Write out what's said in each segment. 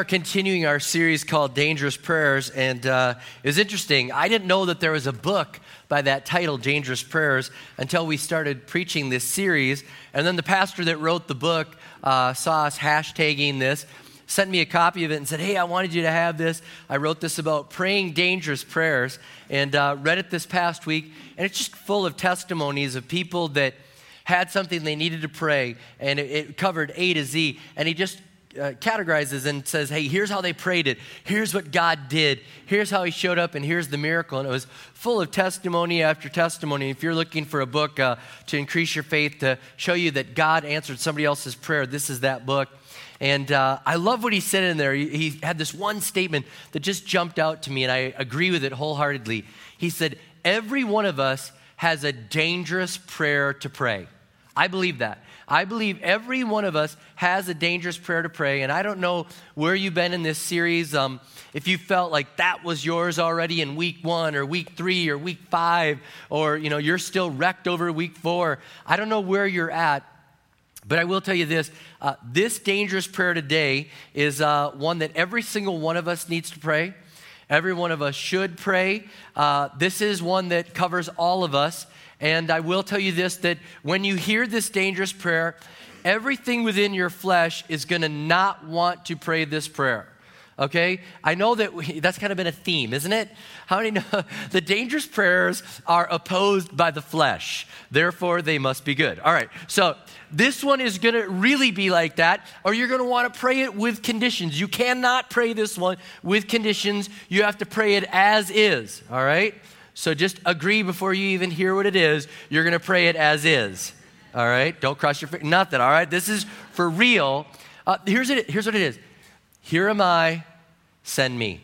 Are continuing our series called Dangerous Prayers, and uh, it was interesting. I didn't know that there was a book by that title, Dangerous Prayers, until we started preaching this series. And then the pastor that wrote the book uh, saw us hashtagging this, sent me a copy of it, and said, Hey, I wanted you to have this. I wrote this about praying dangerous prayers, and uh, read it this past week, and it's just full of testimonies of people that had something they needed to pray, and it, it covered A to Z. And he just uh, categorizes and says, hey, here's how they prayed it. Here's what God did. Here's how He showed up, and here's the miracle. And it was full of testimony after testimony. If you're looking for a book uh, to increase your faith, to show you that God answered somebody else's prayer, this is that book. And uh, I love what he said in there. He, he had this one statement that just jumped out to me, and I agree with it wholeheartedly. He said, Every one of us has a dangerous prayer to pray. I believe that. I believe every one of us has a dangerous prayer to pray. And I don't know where you've been in this series. Um, if you felt like that was yours already in week one or week three or week five, or you know you're still wrecked over week four. I don't know where you're at. But I will tell you this uh, this dangerous prayer today is uh, one that every single one of us needs to pray. Every one of us should pray. Uh, this is one that covers all of us. And I will tell you this that when you hear this dangerous prayer, everything within your flesh is going to not want to pray this prayer. Okay? I know that we, that's kind of been a theme, isn't it? How many know the dangerous prayers are opposed by the flesh, therefore they must be good. All right, so this one is going to really be like that, or you're going to want to pray it with conditions. You cannot pray this one with conditions, you have to pray it as is. All right? So just agree before you even hear what it is. You're going to pray it as is. All right? Don't cross your fingers. Nothing. All right? This is for real. Uh, here's, it, here's what it is Here am I, send me.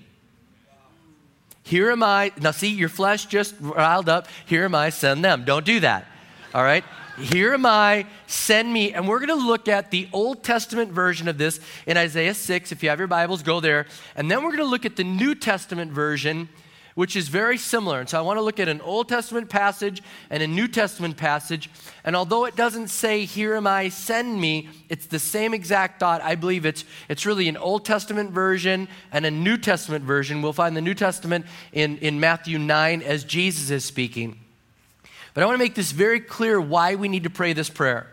Here am I. Now, see, your flesh just riled up. Here am I, send them. Don't do that. All right? Here am I, send me. And we're going to look at the Old Testament version of this in Isaiah 6. If you have your Bibles, go there. And then we're going to look at the New Testament version which is very similar. And so I want to look at an Old Testament passage and a New Testament passage. And although it doesn't say, Here am I, send me, it's the same exact thought. I believe it's, it's really an Old Testament version and a New Testament version. We'll find the New Testament in, in Matthew 9 as Jesus is speaking. But I want to make this very clear why we need to pray this prayer.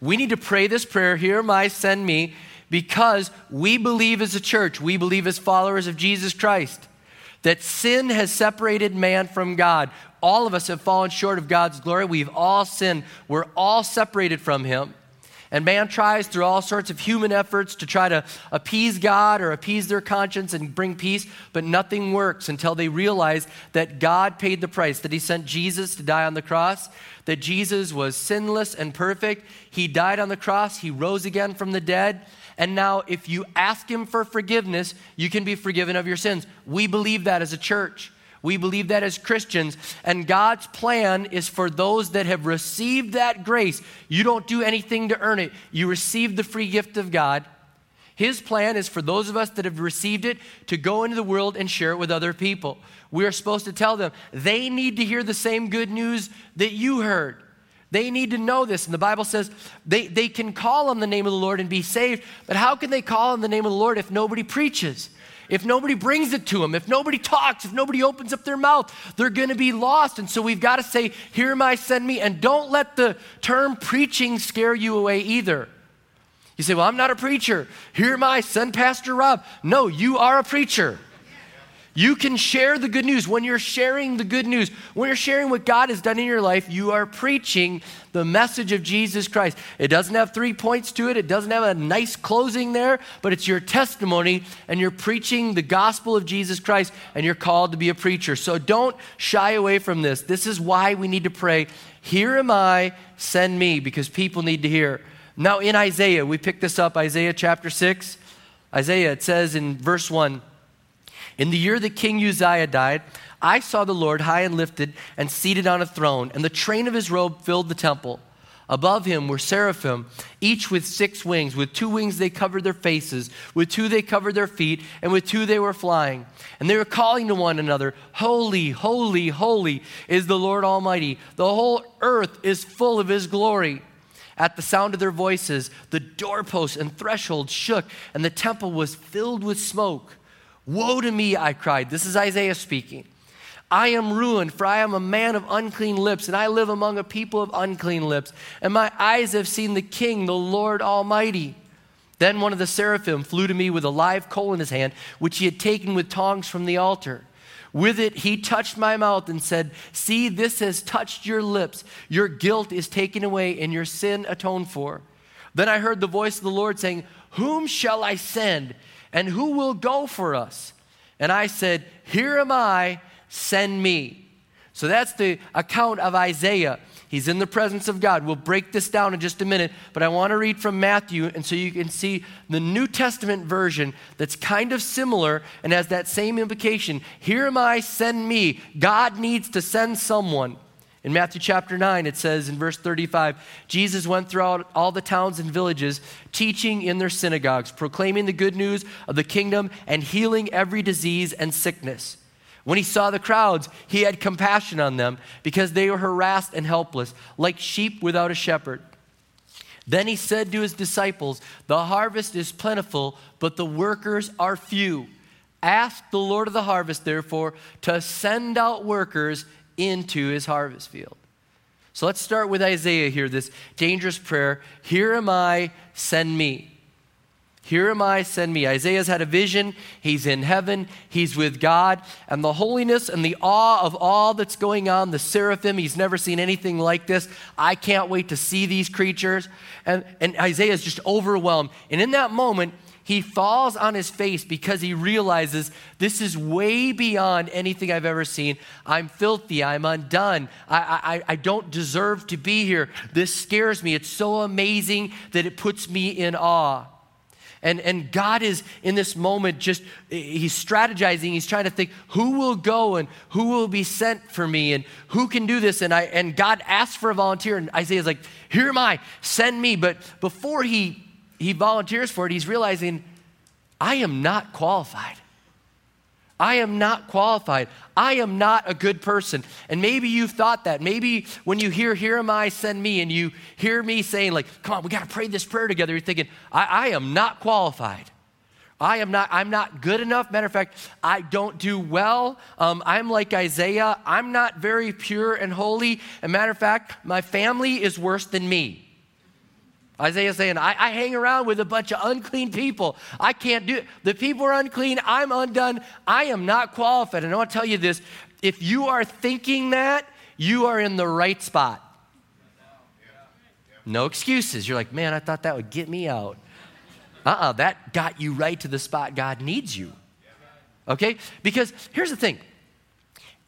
We need to pray this prayer, Here am I, send me, because we believe as a church, we believe as followers of Jesus Christ that sin has separated man from God. All of us have fallen short of God's glory. We've all sinned. We're all separated from Him. And man tries through all sorts of human efforts to try to appease God or appease their conscience and bring peace, but nothing works until they realize that God paid the price, that He sent Jesus to die on the cross, that Jesus was sinless and perfect. He died on the cross, He rose again from the dead, and now, if you ask Him for forgiveness, you can be forgiven of your sins. We believe that as a church. We believe that as Christians. And God's plan is for those that have received that grace. You don't do anything to earn it, you receive the free gift of God. His plan is for those of us that have received it to go into the world and share it with other people. We are supposed to tell them they need to hear the same good news that you heard. They need to know this. And the Bible says they, they can call on the name of the Lord and be saved, but how can they call on the name of the Lord if nobody preaches? if nobody brings it to them, if nobody talks, if nobody opens up their mouth, they're going to be lost. And so we've got to say, Here am I, send me. And don't let the term preaching scare you away either. You say, Well, I'm not a preacher. Here am I, send Pastor Rob. No, you are a preacher. You can share the good news. When you're sharing the good news, when you're sharing what God has done in your life, you are preaching the message of Jesus Christ. It doesn't have three points to it, it doesn't have a nice closing there, but it's your testimony, and you're preaching the gospel of Jesus Christ, and you're called to be a preacher. So don't shy away from this. This is why we need to pray, Here am I, send me, because people need to hear. Now, in Isaiah, we pick this up, Isaiah chapter 6. Isaiah, it says in verse 1 in the year that King Uzziah died, I saw the Lord high and lifted and seated on a throne, and the train of his robe filled the temple. Above him were seraphim, each with six wings. With two wings they covered their faces, with two they covered their feet, and with two they were flying. And they were calling to one another, Holy, holy, holy is the Lord Almighty. The whole earth is full of his glory. At the sound of their voices, the doorposts and thresholds shook, and the temple was filled with smoke. Woe to me, I cried. This is Isaiah speaking. I am ruined, for I am a man of unclean lips, and I live among a people of unclean lips. And my eyes have seen the King, the Lord Almighty. Then one of the seraphim flew to me with a live coal in his hand, which he had taken with tongs from the altar. With it, he touched my mouth and said, See, this has touched your lips. Your guilt is taken away, and your sin atoned for. Then I heard the voice of the Lord saying, Whom shall I send? And who will go for us? And I said, Here am I, send me. So that's the account of Isaiah. He's in the presence of God. We'll break this down in just a minute, but I want to read from Matthew, and so you can see the New Testament version that's kind of similar and has that same implication. Here am I, send me. God needs to send someone. In Matthew chapter 9, it says in verse 35 Jesus went throughout all the towns and villages, teaching in their synagogues, proclaiming the good news of the kingdom, and healing every disease and sickness. When he saw the crowds, he had compassion on them because they were harassed and helpless, like sheep without a shepherd. Then he said to his disciples, The harvest is plentiful, but the workers are few. Ask the Lord of the harvest, therefore, to send out workers into his harvest field. So let's start with Isaiah here, this dangerous prayer Here am I, send me. Here am I, send me. Isaiah's had a vision. He's in heaven. He's with God. And the holiness and the awe of all that's going on, the seraphim, he's never seen anything like this. I can't wait to see these creatures. And, and Isaiah is just overwhelmed. And in that moment, he falls on his face because he realizes this is way beyond anything I've ever seen. I'm filthy. I'm undone. I, I, I don't deserve to be here. This scares me. It's so amazing that it puts me in awe. And, and God is in this moment just, he's strategizing. He's trying to think who will go and who will be sent for me and who can do this. And, I, and God asks for a volunteer. And Isaiah's like, here am I, send me. But before he he volunteers for it, he's realizing, I am not qualified. I am not qualified. I am not a good person. And maybe you've thought that. Maybe when you hear, Here am I, send me, and you hear me saying, like, come on, we got to pray this prayer together, you're thinking, I, I am not qualified. I am not, I'm not good enough. Matter of fact, I don't do well. Um, I'm like Isaiah. I'm not very pure and holy. And matter of fact, my family is worse than me. Isaiah saying, I, I, hang around with a bunch of unclean people. I can't do it. The people are unclean. I'm undone. I am not qualified. And I want to tell you this if you are thinking that, you are in the right spot. No excuses. You're like, man, I thought that would get me out. Uh uh-uh, uh that got you right to the spot God needs you. Okay? Because here's the thing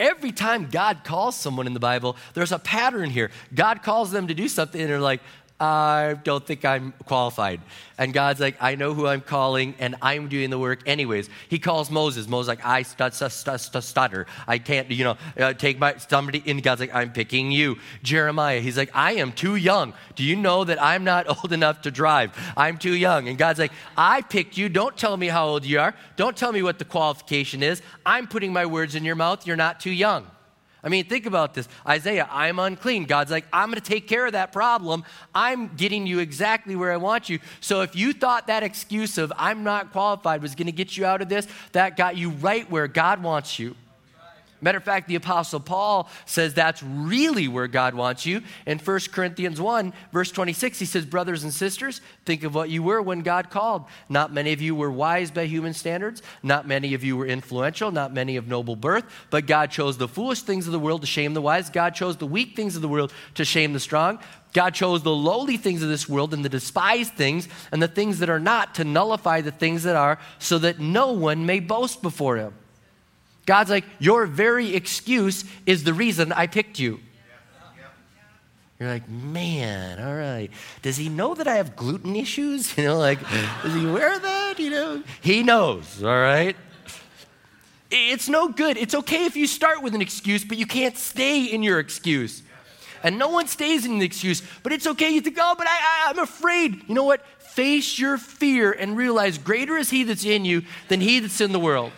Every time God calls someone in the Bible, there's a pattern here. God calls them to do something, and they're like, I don't think I'm qualified. And God's like, I know who I'm calling, and I'm doing the work anyways. He calls Moses. Moses like, I stut, stut, stut, stutter. I can't, you know, uh, take my somebody. And God's like, I'm picking you. Jeremiah. He's like, I am too young. Do you know that I'm not old enough to drive? I'm too young. And God's like, I picked you. Don't tell me how old you are. Don't tell me what the qualification is. I'm putting my words in your mouth. You're not too young. I mean, think about this. Isaiah, I'm unclean. God's like, I'm going to take care of that problem. I'm getting you exactly where I want you. So if you thought that excuse of I'm not qualified was going to get you out of this, that got you right where God wants you. Matter of fact, the Apostle Paul says that's really where God wants you. In 1 Corinthians 1, verse 26, he says, Brothers and sisters, think of what you were when God called. Not many of you were wise by human standards. Not many of you were influential. Not many of noble birth. But God chose the foolish things of the world to shame the wise. God chose the weak things of the world to shame the strong. God chose the lowly things of this world and the despised things and the things that are not to nullify the things that are, so that no one may boast before him. God's like, Your very excuse is the reason I picked you. You're like, man, all right. Does he know that I have gluten issues? You know, like, does he wear that? You know, he knows, all right? It's no good. It's okay if you start with an excuse, but you can't stay in your excuse. And no one stays in the excuse, but it's okay. You think, oh, but I, I, I'm afraid. You know what? Face your fear and realize greater is he that's in you than he that's in the world.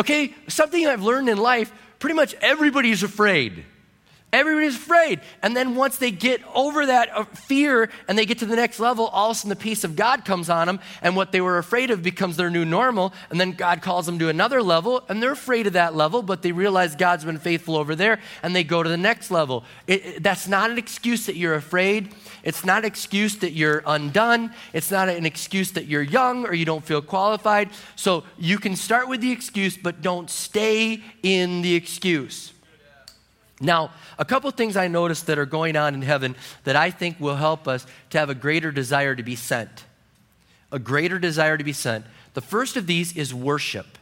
Okay, something I've learned in life pretty much everybody's afraid. Everybody's afraid. And then once they get over that uh, fear and they get to the next level, all of a sudden the peace of God comes on them, and what they were afraid of becomes their new normal. And then God calls them to another level, and they're afraid of that level, but they realize God's been faithful over there, and they go to the next level. It, it, that's not an excuse that you're afraid. It's not an excuse that you're undone. It's not an excuse that you're young or you don't feel qualified. So you can start with the excuse, but don't stay in the excuse. Now, a couple things I noticed that are going on in heaven that I think will help us to have a greater desire to be sent. A greater desire to be sent. The first of these is worship.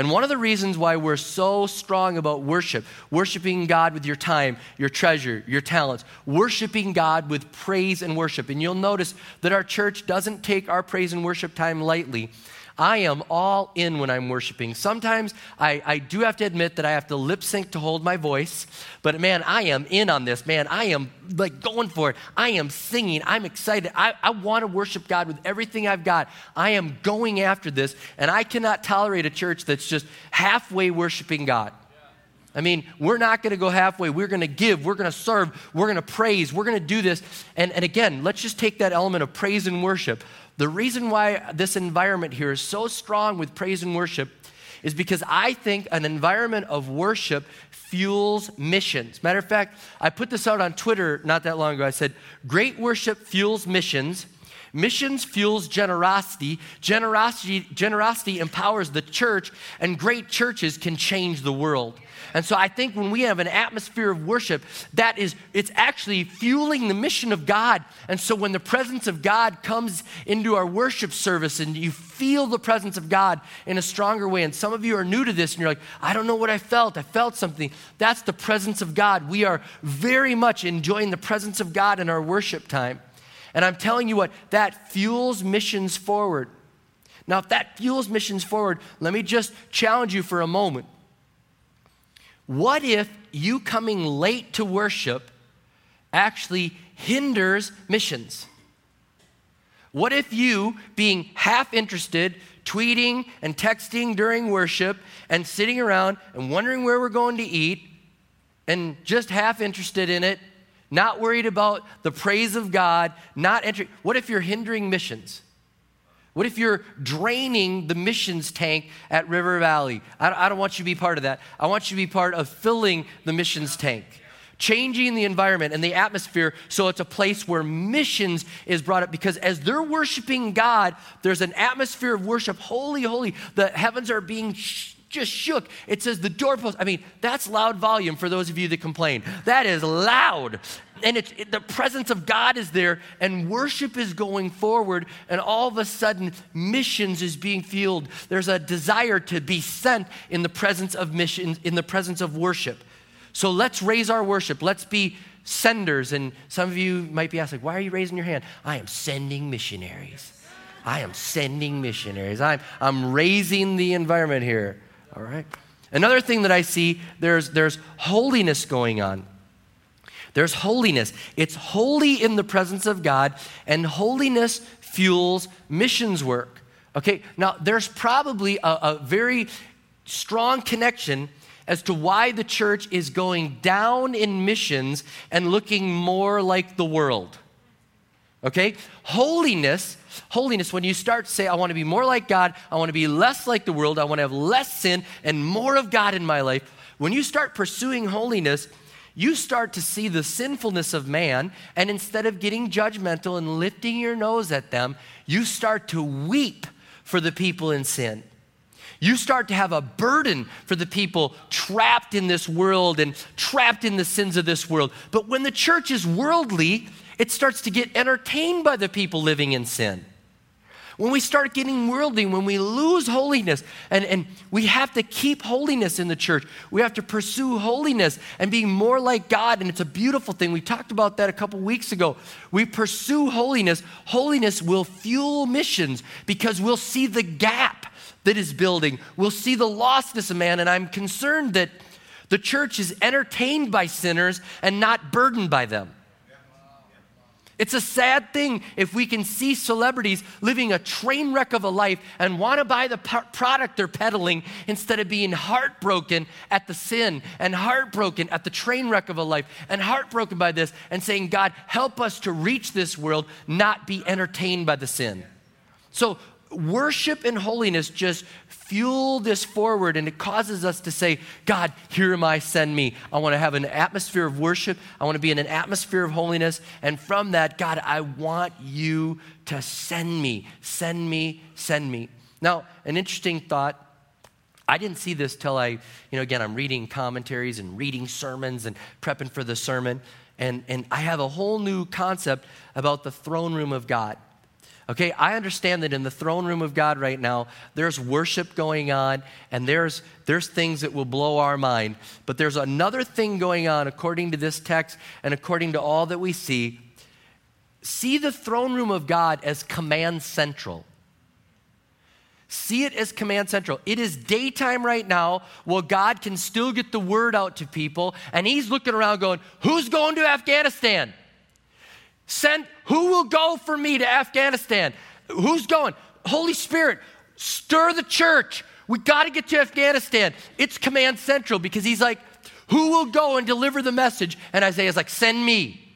And one of the reasons why we're so strong about worship, worshiping God with your time, your treasure, your talents, worshiping God with praise and worship. And you'll notice that our church doesn't take our praise and worship time lightly. I am all in when I'm worshiping. Sometimes I, I do have to admit that I have to lip sync to hold my voice, but man, I am in on this. Man, I am like going for it. I am singing. I'm excited. I, I want to worship God with everything I've got. I am going after this, and I cannot tolerate a church that's just halfway worshiping God. I mean, we're not going to go halfway. We're going to give. We're going to serve. We're going to praise. We're going to do this. And, and again, let's just take that element of praise and worship. The reason why this environment here is so strong with praise and worship is because I think an environment of worship fuels missions. Matter of fact, I put this out on Twitter not that long ago. I said, Great worship fuels missions. Missions fuels generosity. Generosity, generosity empowers the church, and great churches can change the world. And so I think when we have an atmosphere of worship, that is, it's actually fueling the mission of God. And so when the presence of God comes into our worship service and you feel the presence of God in a stronger way, and some of you are new to this and you're like, I don't know what I felt. I felt something. That's the presence of God. We are very much enjoying the presence of God in our worship time. And I'm telling you what, that fuels missions forward. Now, if that fuels missions forward, let me just challenge you for a moment. What if you coming late to worship actually hinders missions? What if you being half interested, tweeting and texting during worship and sitting around and wondering where we're going to eat and just half interested in it, not worried about the praise of God, not entering? What if you're hindering missions? What if you're draining the missions tank at River Valley? I, don't want you to be part of that. I want you to be part of filling the missions tank changing the environment and the atmosphere so it's a place where missions is brought up because as they're worshiping God, there's an atmosphere of worship. Holy, holy. The heavens are being just shook. It says the doorpost. I mean, that's loud volume for those of you that complain. That is loud and it's, it, the presence of God is there, and worship is going forward, and all of a sudden, missions is being fueled. There's a desire to be sent in the presence of missions, in the presence of worship. So let's raise our worship. Let's be senders. And some of you might be asking, why are you raising your hand? I am sending missionaries. I am sending missionaries. I'm, I'm raising the environment here. All right. Another thing that I see, there's, there's holiness going on. There's holiness. It's holy in the presence of God, and holiness fuels missions work. Okay, now there's probably a, a very strong connection as to why the church is going down in missions and looking more like the world. Okay? Holiness, holiness, when you start to say, I want to be more like God, I want to be less like the world, I want to have less sin and more of God in my life, when you start pursuing holiness, you start to see the sinfulness of man, and instead of getting judgmental and lifting your nose at them, you start to weep for the people in sin. You start to have a burden for the people trapped in this world and trapped in the sins of this world. But when the church is worldly, it starts to get entertained by the people living in sin. When we start getting worldly, when we lose holiness, and, and we have to keep holiness in the church, we have to pursue holiness and being more like God, and it's a beautiful thing. We talked about that a couple weeks ago. We pursue holiness. Holiness will fuel missions because we'll see the gap that is building, we'll see the lostness of man, and I'm concerned that the church is entertained by sinners and not burdened by them. It's a sad thing if we can see celebrities living a train wreck of a life and want to buy the product they're peddling instead of being heartbroken at the sin and heartbroken at the train wreck of a life and heartbroken by this and saying, God, help us to reach this world, not be entertained by the sin. So, worship and holiness just fuel this forward and it causes us to say, God, here am I, send me. I want to have an atmosphere of worship. I want to be in an atmosphere of holiness. And from that, God, I want you to send me, send me, send me. Now, an interesting thought. I didn't see this till I, you know, again, I'm reading commentaries and reading sermons and prepping for the sermon. And, and I have a whole new concept about the throne room of God. Okay, I understand that in the throne room of God right now, there's worship going on and there's, there's things that will blow our mind. But there's another thing going on according to this text and according to all that we see. See the throne room of God as command central. See it as command central. It is daytime right now while God can still get the word out to people, and He's looking around going, Who's going to Afghanistan? Send, who will go for me to Afghanistan? Who's going? Holy Spirit, stir the church. We got to get to Afghanistan. It's command central because he's like, who will go and deliver the message? And Isaiah's like, send me.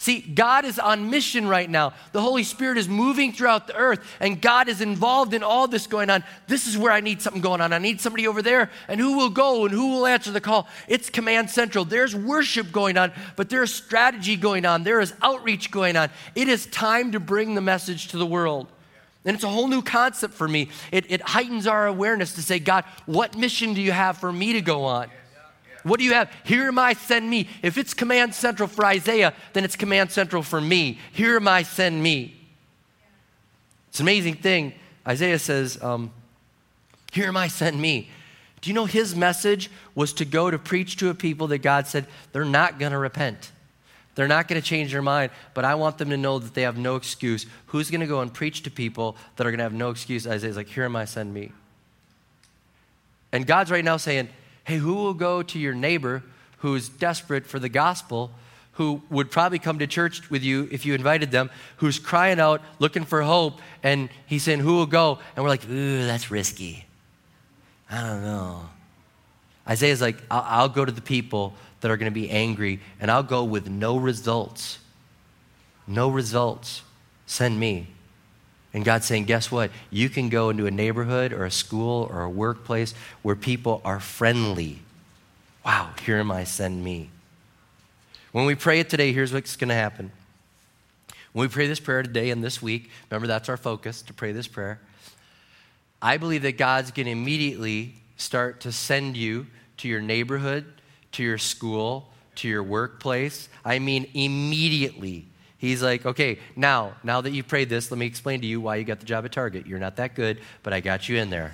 See, God is on mission right now. The Holy Spirit is moving throughout the earth, and God is involved in all this going on. This is where I need something going on. I need somebody over there, and who will go and who will answer the call? It's Command Central. There's worship going on, but there's strategy going on, there is outreach going on. It is time to bring the message to the world. And it's a whole new concept for me. It, it heightens our awareness to say, God, what mission do you have for me to go on? What do you have? Here am I, send me. If it's command central for Isaiah, then it's command central for me. Here am I, send me. It's an amazing thing. Isaiah says, um, Here am I, send me. Do you know his message was to go to preach to a people that God said they're not going to repent? They're not going to change their mind, but I want them to know that they have no excuse. Who's going to go and preach to people that are going to have no excuse? Isaiah's like, Here am I, send me. And God's right now saying, Hey, who will go to your neighbor who's desperate for the gospel, who would probably come to church with you if you invited them, who's crying out, looking for hope, and he's saying, Who will go? And we're like, Ooh, that's risky. I don't know. Isaiah's like, I'll, I'll go to the people that are going to be angry, and I'll go with no results. No results. Send me. And God's saying, guess what? You can go into a neighborhood or a school or a workplace where people are friendly. Wow, here am I, send me. When we pray it today, here's what's going to happen. When we pray this prayer today and this week, remember that's our focus to pray this prayer. I believe that God's going to immediately start to send you to your neighborhood, to your school, to your workplace. I mean, immediately. He's like, okay, now, now that you've prayed this, let me explain to you why you got the job at Target. You're not that good, but I got you in there.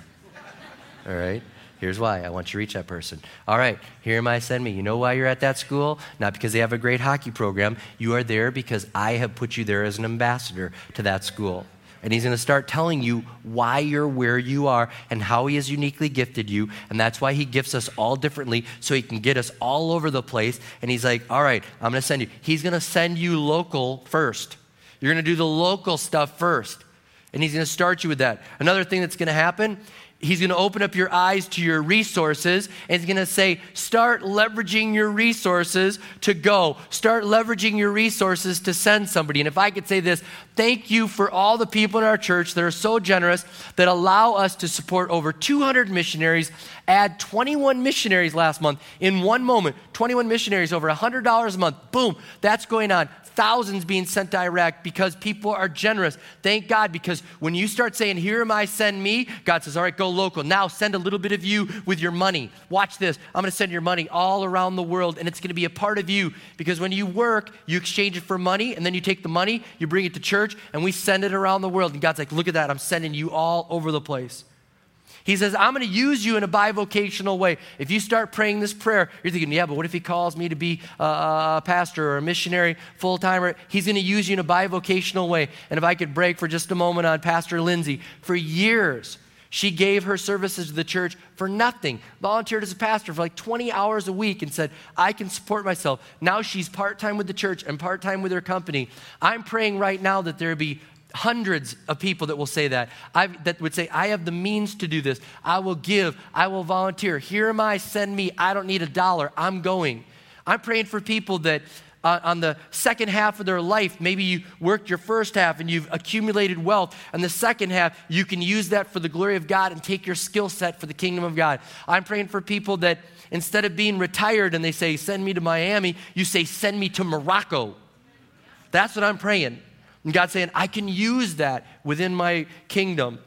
All right? Here's why. I want you to reach that person. All right, here am I, send me. You know why you're at that school? Not because they have a great hockey program. You are there because I have put you there as an ambassador to that school. And he's going to start telling you why you're where you are and how he has uniquely gifted you. And that's why he gifts us all differently so he can get us all over the place. And he's like, all right, I'm going to send you. He's going to send you local first. You're going to do the local stuff first. And he's going to start you with that. Another thing that's going to happen He's going to open up your eyes to your resources and he's going to say, start leveraging your resources to go. Start leveraging your resources to send somebody. And if I could say this, thank you for all the people in our church that are so generous that allow us to support over 200 missionaries, add 21 missionaries last month in one moment. 21 missionaries, over $100 a month. Boom, that's going on thousands being sent to Iraq because people are generous. Thank God, because when you start saying, Here am I, send me, God says, All right, go local. Now send a little bit of you with your money. Watch this. I'm going to send your money all around the world, and it's going to be a part of you because when you work, you exchange it for money, and then you take the money, you bring it to church, and we send it around the world. And God's like, Look at that. I'm sending you all over the place. He says, I'm going to use you in a bivocational way. If you start praying this prayer, you're thinking, yeah, but what if he calls me to be a pastor or a missionary full timer? He's going to use you in a bivocational way. And if I could break for just a moment on Pastor Lindsay, for years, she gave her services to the church for nothing, volunteered as a pastor for like 20 hours a week and said, I can support myself. Now she's part time with the church and part time with her company. I'm praying right now that there be hundreds of people that will say that. I, that would say, I have the means to do this. I will give. I will volunteer. Here am I, send me. I don't need a dollar. I'm going. I'm praying for people that uh, on the second half of their life, maybe you worked your first half and you've accumulated wealth, and the second half, you can use that for the glory of God and take your skill set for the kingdom of God. I'm praying for people that instead of being retired and they say, send me to Miami, you say, send me to Morocco. That's what I'm praying. And God's saying, I can use that within my kingdom.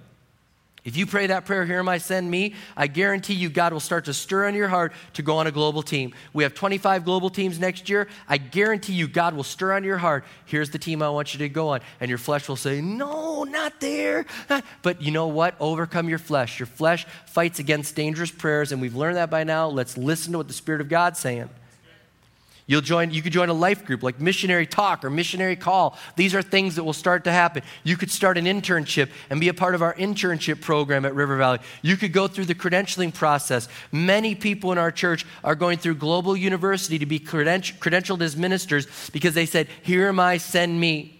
If you pray that prayer, here am I, send me, I guarantee you God will start to stir in your heart to go on a global team. We have 25 global teams next year. I guarantee you God will stir on your heart, here's the team I want you to go on. And your flesh will say, no, not there. But you know what? Overcome your flesh. Your flesh fights against dangerous prayers, and we've learned that by now. Let's listen to what the Spirit of God's saying. You'll join, you could join a life group like Missionary Talk or Missionary Call. These are things that will start to happen. You could start an internship and be a part of our internship program at River Valley. You could go through the credentialing process. Many people in our church are going through Global University to be credentialed as ministers because they said, Here am I, send me.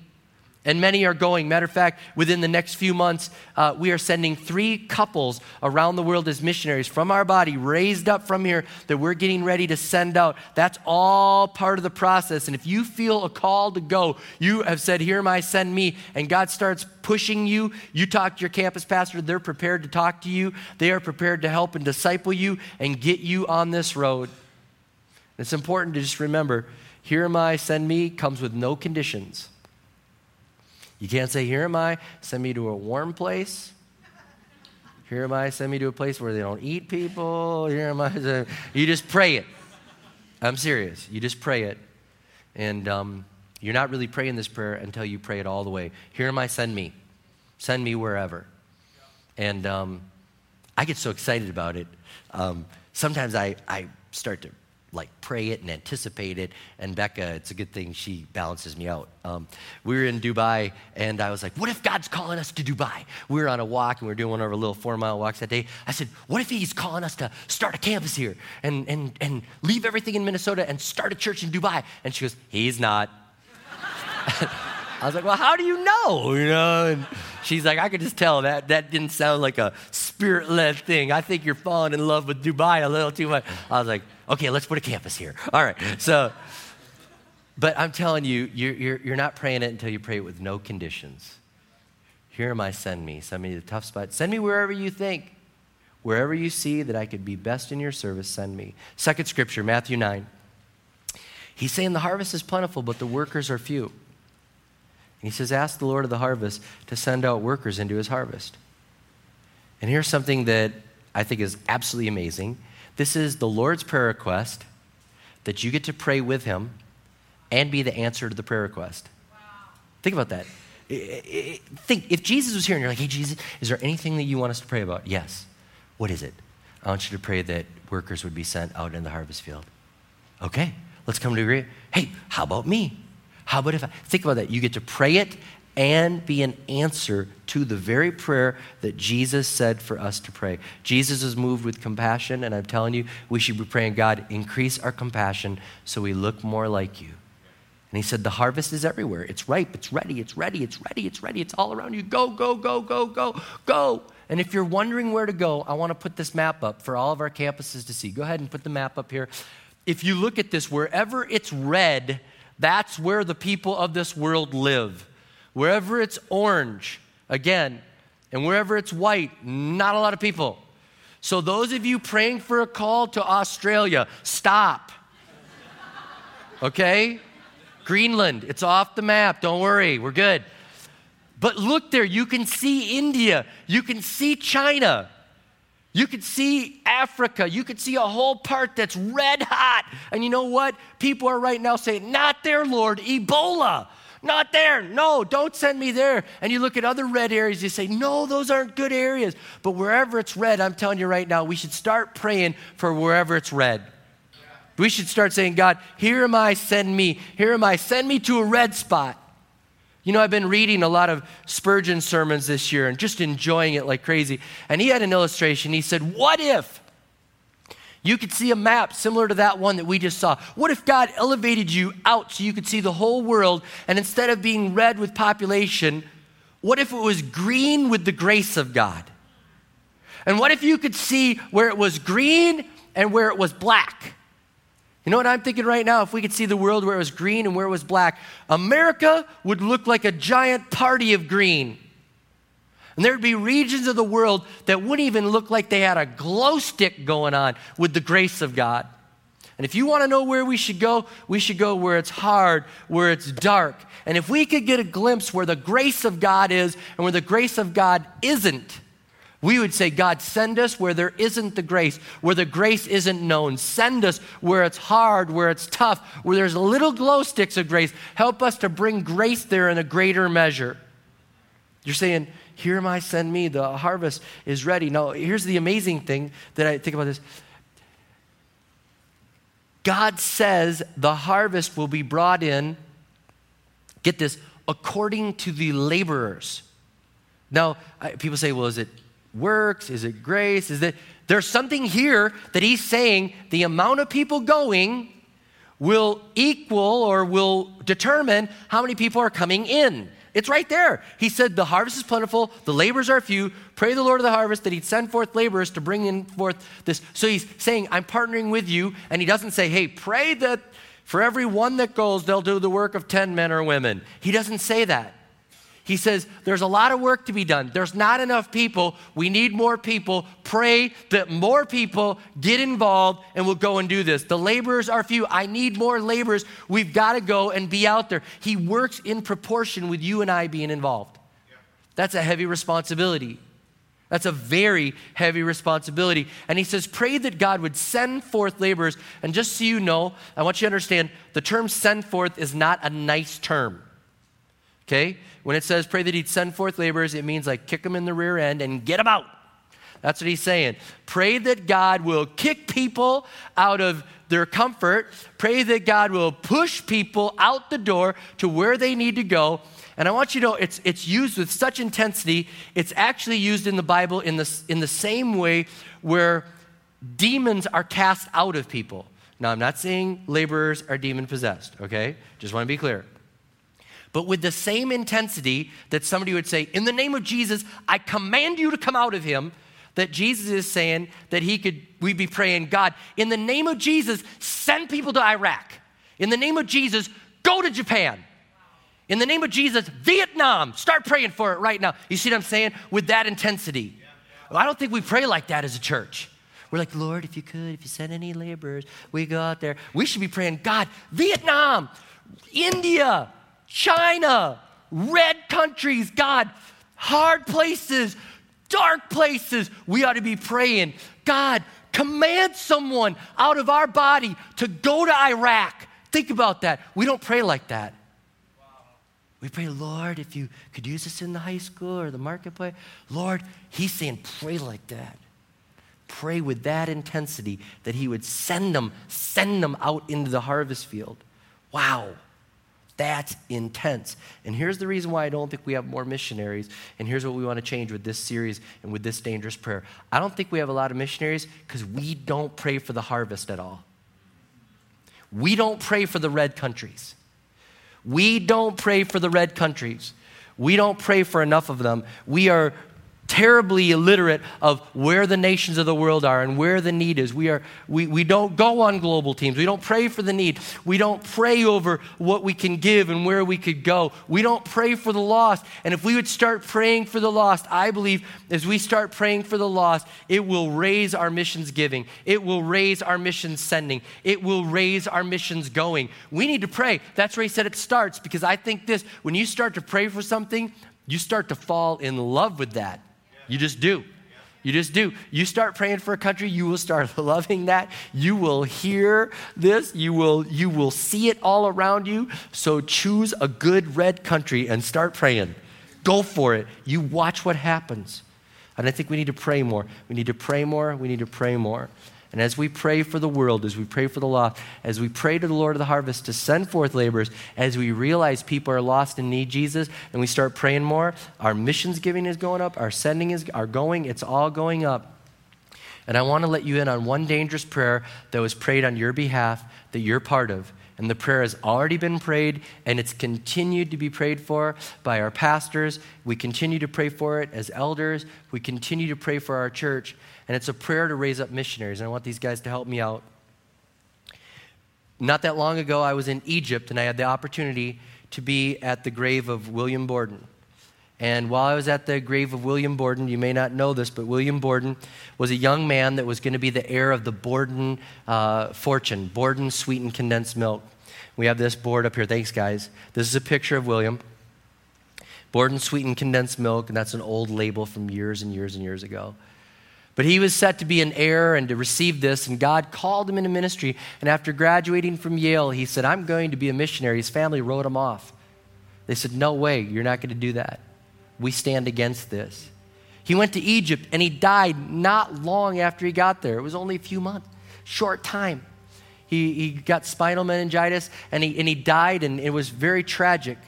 And many are going. Matter of fact, within the next few months, uh, we are sending three couples around the world as missionaries from our body, raised up from here, that we're getting ready to send out. That's all part of the process. And if you feel a call to go, you have said, Here am I, send me, and God starts pushing you, you talk to your campus pastor, they're prepared to talk to you, they are prepared to help and disciple you and get you on this road. It's important to just remember, Here am I, send me comes with no conditions. You can't say, Here am I, send me to a warm place. Here am I, send me to a place where they don't eat people. Here am I. You just pray it. I'm serious. You just pray it. And um, you're not really praying this prayer until you pray it all the way. Here am I, send me. Send me wherever. And um, I get so excited about it. Um, sometimes I, I start to like pray it and anticipate it. And Becca, it's a good thing she balances me out. Um, we were in Dubai, and I was like, "What if God's calling us to Dubai?" We were on a walk, and we were doing one of our little four-mile walks that day. I said, "What if He's calling us to start a campus here and and and leave everything in Minnesota and start a church in Dubai?" And she goes, "He's not." I was like, well, how do you know? You know, and she's like, I could just tell that that didn't sound like a spirit-led thing. I think you're falling in love with Dubai a little too much. I was like, okay, let's put a campus here. All right, so, but I'm telling you, you're, you're, you're not praying it until you pray it with no conditions. Here am I, send me. Send me to the tough spot. Send me wherever you think. Wherever you see that I could be best in your service, send me. Second scripture, Matthew 9. He's saying the harvest is plentiful, but the workers are few. And he says, Ask the Lord of the harvest to send out workers into his harvest. And here's something that I think is absolutely amazing. This is the Lord's prayer request that you get to pray with him and be the answer to the prayer request. Wow. Think about that. Think if Jesus was here and you're like, hey, Jesus, is there anything that you want us to pray about? Yes. What is it? I want you to pray that workers would be sent out in the harvest field. Okay, let's come to agree. Hey, how about me? How about if I think about that? You get to pray it and be an answer to the very prayer that Jesus said for us to pray. Jesus is moved with compassion, and I'm telling you, we should be praying, God, increase our compassion so we look more like you. And he said, The harvest is everywhere. It's ripe, it's ready, it's ready, it's ready, it's ready, it's all around you. Go, go, go, go, go, go. And if you're wondering where to go, I want to put this map up for all of our campuses to see. Go ahead and put the map up here. If you look at this, wherever it's red, that's where the people of this world live. Wherever it's orange, again, and wherever it's white, not a lot of people. So, those of you praying for a call to Australia, stop. Okay? Greenland, it's off the map. Don't worry, we're good. But look there, you can see India, you can see China, you can see Africa, you can see a whole part that's red hot. And you know what? People are right now saying, Not there, Lord, Ebola. Not there. No, don't send me there. And you look at other red areas, you say, No, those aren't good areas. But wherever it's red, I'm telling you right now, we should start praying for wherever it's red. We should start saying, God, here am I, send me. Here am I, send me to a red spot. You know, I've been reading a lot of Spurgeon sermons this year and just enjoying it like crazy. And he had an illustration. He said, What if you could see a map similar to that one that we just saw? What if God elevated you out so you could see the whole world? And instead of being red with population, what if it was green with the grace of God? And what if you could see where it was green and where it was black? You know what I'm thinking right now? If we could see the world where it was green and where it was black, America would look like a giant party of green. And there'd be regions of the world that wouldn't even look like they had a glow stick going on with the grace of God. And if you want to know where we should go, we should go where it's hard, where it's dark. And if we could get a glimpse where the grace of God is and where the grace of God isn't, we would say, God, send us where there isn't the grace, where the grace isn't known. Send us where it's hard, where it's tough, where there's little glow sticks of grace. Help us to bring grace there in a greater measure. You're saying, Here am I, send me. The harvest is ready. Now, here's the amazing thing that I think about this God says the harvest will be brought in, get this, according to the laborers. Now, people say, well, is it works? Is it grace? Is it there's something here that he's saying the amount of people going will equal or will determine how many people are coming in. It's right there. He said, The harvest is plentiful, the laborers are few. Pray the Lord of the harvest that he'd send forth laborers to bring in forth this. So he's saying, I'm partnering with you. And he doesn't say, Hey, pray that for every one that goes, they'll do the work of 10 men or women. He doesn't say that. He says, There's a lot of work to be done. There's not enough people. We need more people. Pray that more people get involved and will go and do this. The laborers are few. I need more laborers. We've got to go and be out there. He works in proportion with you and I being involved. That's a heavy responsibility. That's a very heavy responsibility. And he says, Pray that God would send forth laborers. And just so you know, I want you to understand the term send forth is not a nice term. Okay? When it says pray that he'd send forth laborers, it means like kick them in the rear end and get them out. That's what he's saying. Pray that God will kick people out of their comfort. Pray that God will push people out the door to where they need to go. And I want you to know it's, it's used with such intensity, it's actually used in the Bible in the, in the same way where demons are cast out of people. Now, I'm not saying laborers are demon possessed, okay? Just want to be clear but with the same intensity that somebody would say, In the name of Jesus, I command you to come out of him, that Jesus is saying that he could, we'd be praying, God, in the name of Jesus, send people to Iraq. In the name of Jesus, go to Japan. In the name of Jesus, Vietnam, start praying for it right now. You see what I'm saying? With that intensity. I don't think we pray like that as a church. We're like, Lord, if you could, if you send any laborers, we go out there. We should be praying, God, Vietnam, India, China, red countries, God, hard places, dark places. We ought to be praying, God, command someone out of our body to go to Iraq. Think about that. We don't pray like that. We pray, Lord, if you could use us in the high school or the marketplace. Lord, He's saying, pray like that. Pray with that intensity that He would send them, send them out into the harvest field. Wow. That's intense. And here's the reason why I don't think we have more missionaries. And here's what we want to change with this series and with this dangerous prayer. I don't think we have a lot of missionaries because we don't pray for the harvest at all. We don't pray for the red countries. We don't pray for the red countries. We don't pray for enough of them. We are terribly illiterate of where the nations of the world are and where the need is. We, are, we, we don't go on global teams. We don't pray for the need. We don't pray over what we can give and where we could go. We don't pray for the lost. And if we would start praying for the lost, I believe as we start praying for the lost, it will raise our missions giving. It will raise our missions sending. It will raise our missions going. We need to pray. That's where he said it starts because I think this when you start to pray for something, you start to fall in love with that. You just do. You just do. You start praying for a country, you will start loving that. You will hear this. You will you will see it all around you. So choose a good red country and start praying. Go for it. You watch what happens. And I think we need to pray more. We need to pray more. We need to pray more. And as we pray for the world, as we pray for the lost, as we pray to the Lord of the harvest to send forth laborers, as we realize people are lost and need Jesus, and we start praying more, our missions giving is going up, our sending is are going, it's all going up. And I want to let you in on one dangerous prayer that was prayed on your behalf that you're part of. And the prayer has already been prayed, and it's continued to be prayed for by our pastors. We continue to pray for it as elders. We continue to pray for our church and it's a prayer to raise up missionaries. And I want these guys to help me out. Not that long ago, I was in Egypt, and I had the opportunity to be at the grave of William Borden. And while I was at the grave of William Borden, you may not know this, but William Borden was a young man that was going to be the heir of the Borden uh, fortune, Borden sweetened condensed milk. We have this board up here. Thanks, guys. This is a picture of William. Borden sweetened condensed milk, and that's an old label from years and years and years ago. But he was set to be an heir and to receive this, and God called him into ministry. And after graduating from Yale, he said, I'm going to be a missionary. His family wrote him off. They said, No way, you're not going to do that. We stand against this. He went to Egypt and he died not long after he got there. It was only a few months, short time. He, he got spinal meningitis and he, and he died, and it was very tragic.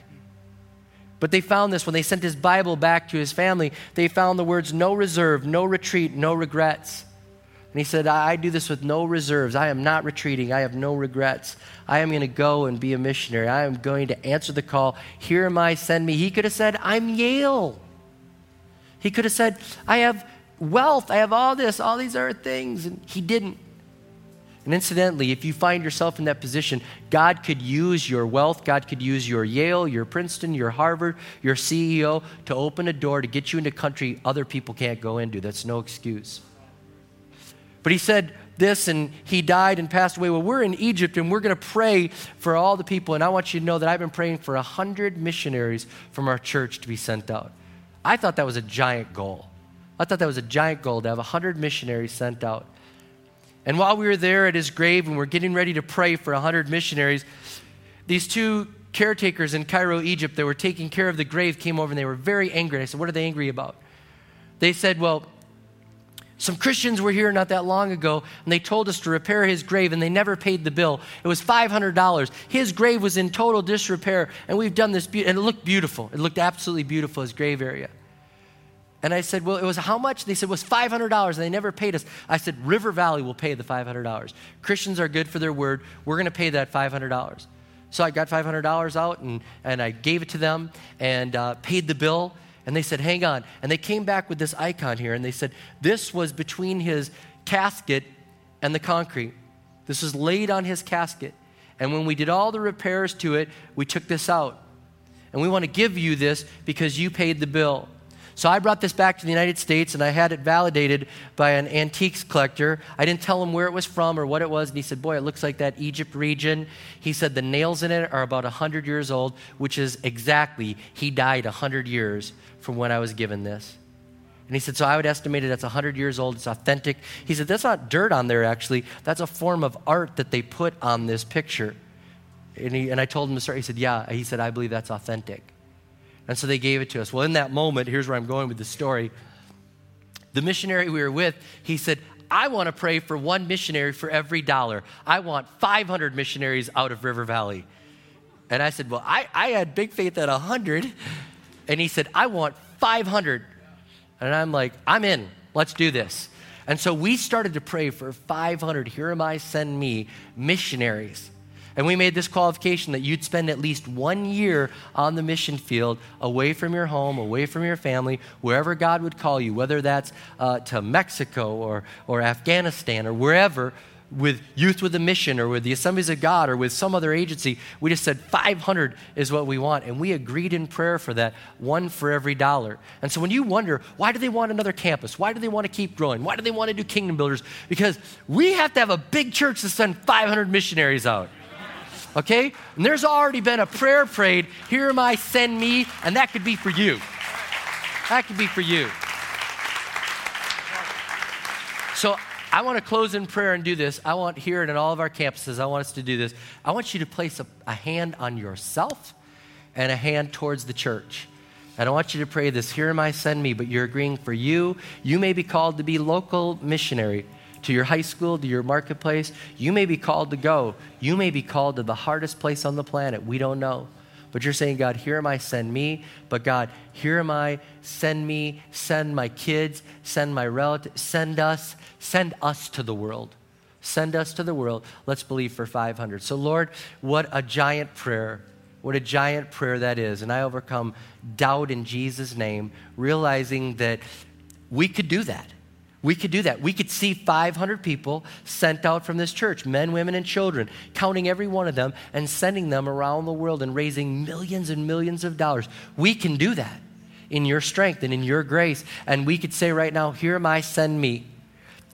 But they found this when they sent his Bible back to his family. They found the words no reserve, no retreat, no regrets. And he said, I do this with no reserves. I am not retreating. I have no regrets. I am going to go and be a missionary. I am going to answer the call. Here am I, send me. He could have said, I'm Yale. He could have said, I have wealth. I have all this, all these other things. And he didn't. And incidentally, if you find yourself in that position, God could use your wealth, God could use your Yale, your Princeton, your Harvard, your CEO to open a door to get you into a country other people can't go into. That's no excuse. But he said this and he died and passed away. Well, we're in Egypt and we're going to pray for all the people. And I want you to know that I've been praying for 100 missionaries from our church to be sent out. I thought that was a giant goal. I thought that was a giant goal to have 100 missionaries sent out. And while we were there at his grave and we're getting ready to pray for 100 missionaries, these two caretakers in Cairo, Egypt, that were taking care of the grave came over and they were very angry. I said, What are they angry about? They said, Well, some Christians were here not that long ago, and they told us to repair his grave, and they never paid the bill. It was $500. His grave was in total disrepair, and we've done this, be- and it looked beautiful. It looked absolutely beautiful, his grave area. And I said, Well, it was how much? They said, It was $500, and they never paid us. I said, River Valley will pay the $500. Christians are good for their word. We're going to pay that $500. So I got $500 out and, and I gave it to them and uh, paid the bill. And they said, Hang on. And they came back with this icon here, and they said, This was between his casket and the concrete. This was laid on his casket. And when we did all the repairs to it, we took this out. And we want to give you this because you paid the bill. So I brought this back to the United States and I had it validated by an antiques collector. I didn't tell him where it was from or what it was, and he said, Boy, it looks like that Egypt region. He said the nails in it are about 100 years old, which is exactly, he died 100 years from when I was given this. And he said, So I would estimate it that's 100 years old. It's authentic. He said, That's not dirt on there, actually. That's a form of art that they put on this picture. And, he, and I told him the story. He said, Yeah. He said, I believe that's authentic. And so they gave it to us. Well, in that moment, here's where I'm going with the story. The missionary we were with, he said, I want to pray for one missionary for every dollar. I want 500 missionaries out of River Valley. And I said, Well, I, I had big faith at 100. And he said, I want 500. And I'm like, I'm in. Let's do this. And so we started to pray for 500, here am I, send me, missionaries And we made this qualification that you'd spend at least one year on the mission field, away from your home, away from your family, wherever God would call you, whether that's uh, to Mexico or, or Afghanistan or wherever, with Youth with a Mission or with the Assemblies of God or with some other agency. We just said 500 is what we want. And we agreed in prayer for that, one for every dollar. And so when you wonder, why do they want another campus? Why do they want to keep growing? Why do they want to do kingdom builders? Because we have to have a big church to send 500 missionaries out okay? And there's already been a prayer prayed, Here am I, send me, and that could be for you. That could be for you. So I want to close in prayer and do this. I want here and at all of our campuses, I want us to do this. I want you to place a, a hand on yourself and a hand towards the church. And I want you to pray this Here am I, send me, but you're agreeing for you. You may be called to be local missionary to your high school, to your marketplace. You may be called to go. You may be called to the hardest place on the planet. We don't know. But you're saying, God, here am I, send me. But God, here am I, send me, send my kids, send my relatives, send us, send us to the world. Send us to the world. Let's believe for 500. So, Lord, what a giant prayer. What a giant prayer that is. And I overcome doubt in Jesus' name, realizing that we could do that. We could do that. We could see 500 people sent out from this church men, women, and children, counting every one of them and sending them around the world and raising millions and millions of dollars. We can do that in your strength and in your grace. And we could say right now, Here am I, send me.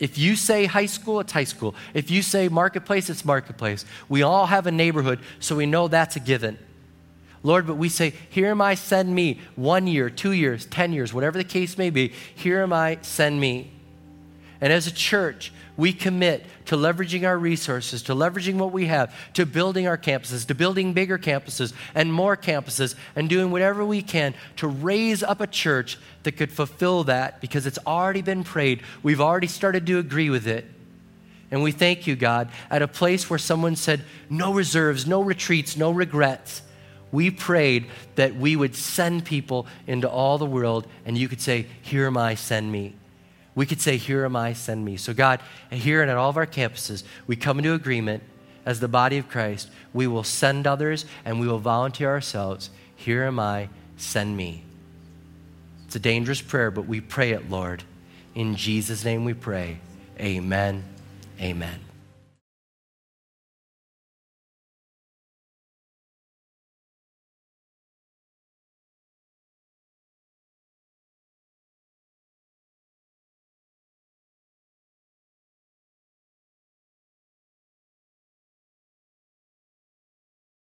If you say high school, it's high school. If you say marketplace, it's marketplace. We all have a neighborhood, so we know that's a given. Lord, but we say, Here am I, send me. One year, two years, 10 years, whatever the case may be, here am I, send me. And as a church, we commit to leveraging our resources, to leveraging what we have, to building our campuses, to building bigger campuses and more campuses, and doing whatever we can to raise up a church that could fulfill that because it's already been prayed. We've already started to agree with it. And we thank you, God, at a place where someone said, no reserves, no retreats, no regrets. We prayed that we would send people into all the world, and you could say, Here am I, send me we could say, Here am I, send me. So, God, here and at all of our campuses, we come into agreement as the body of Christ. We will send others and we will volunteer ourselves. Here am I, send me. It's a dangerous prayer, but we pray it, Lord. In Jesus' name we pray. Amen. Amen.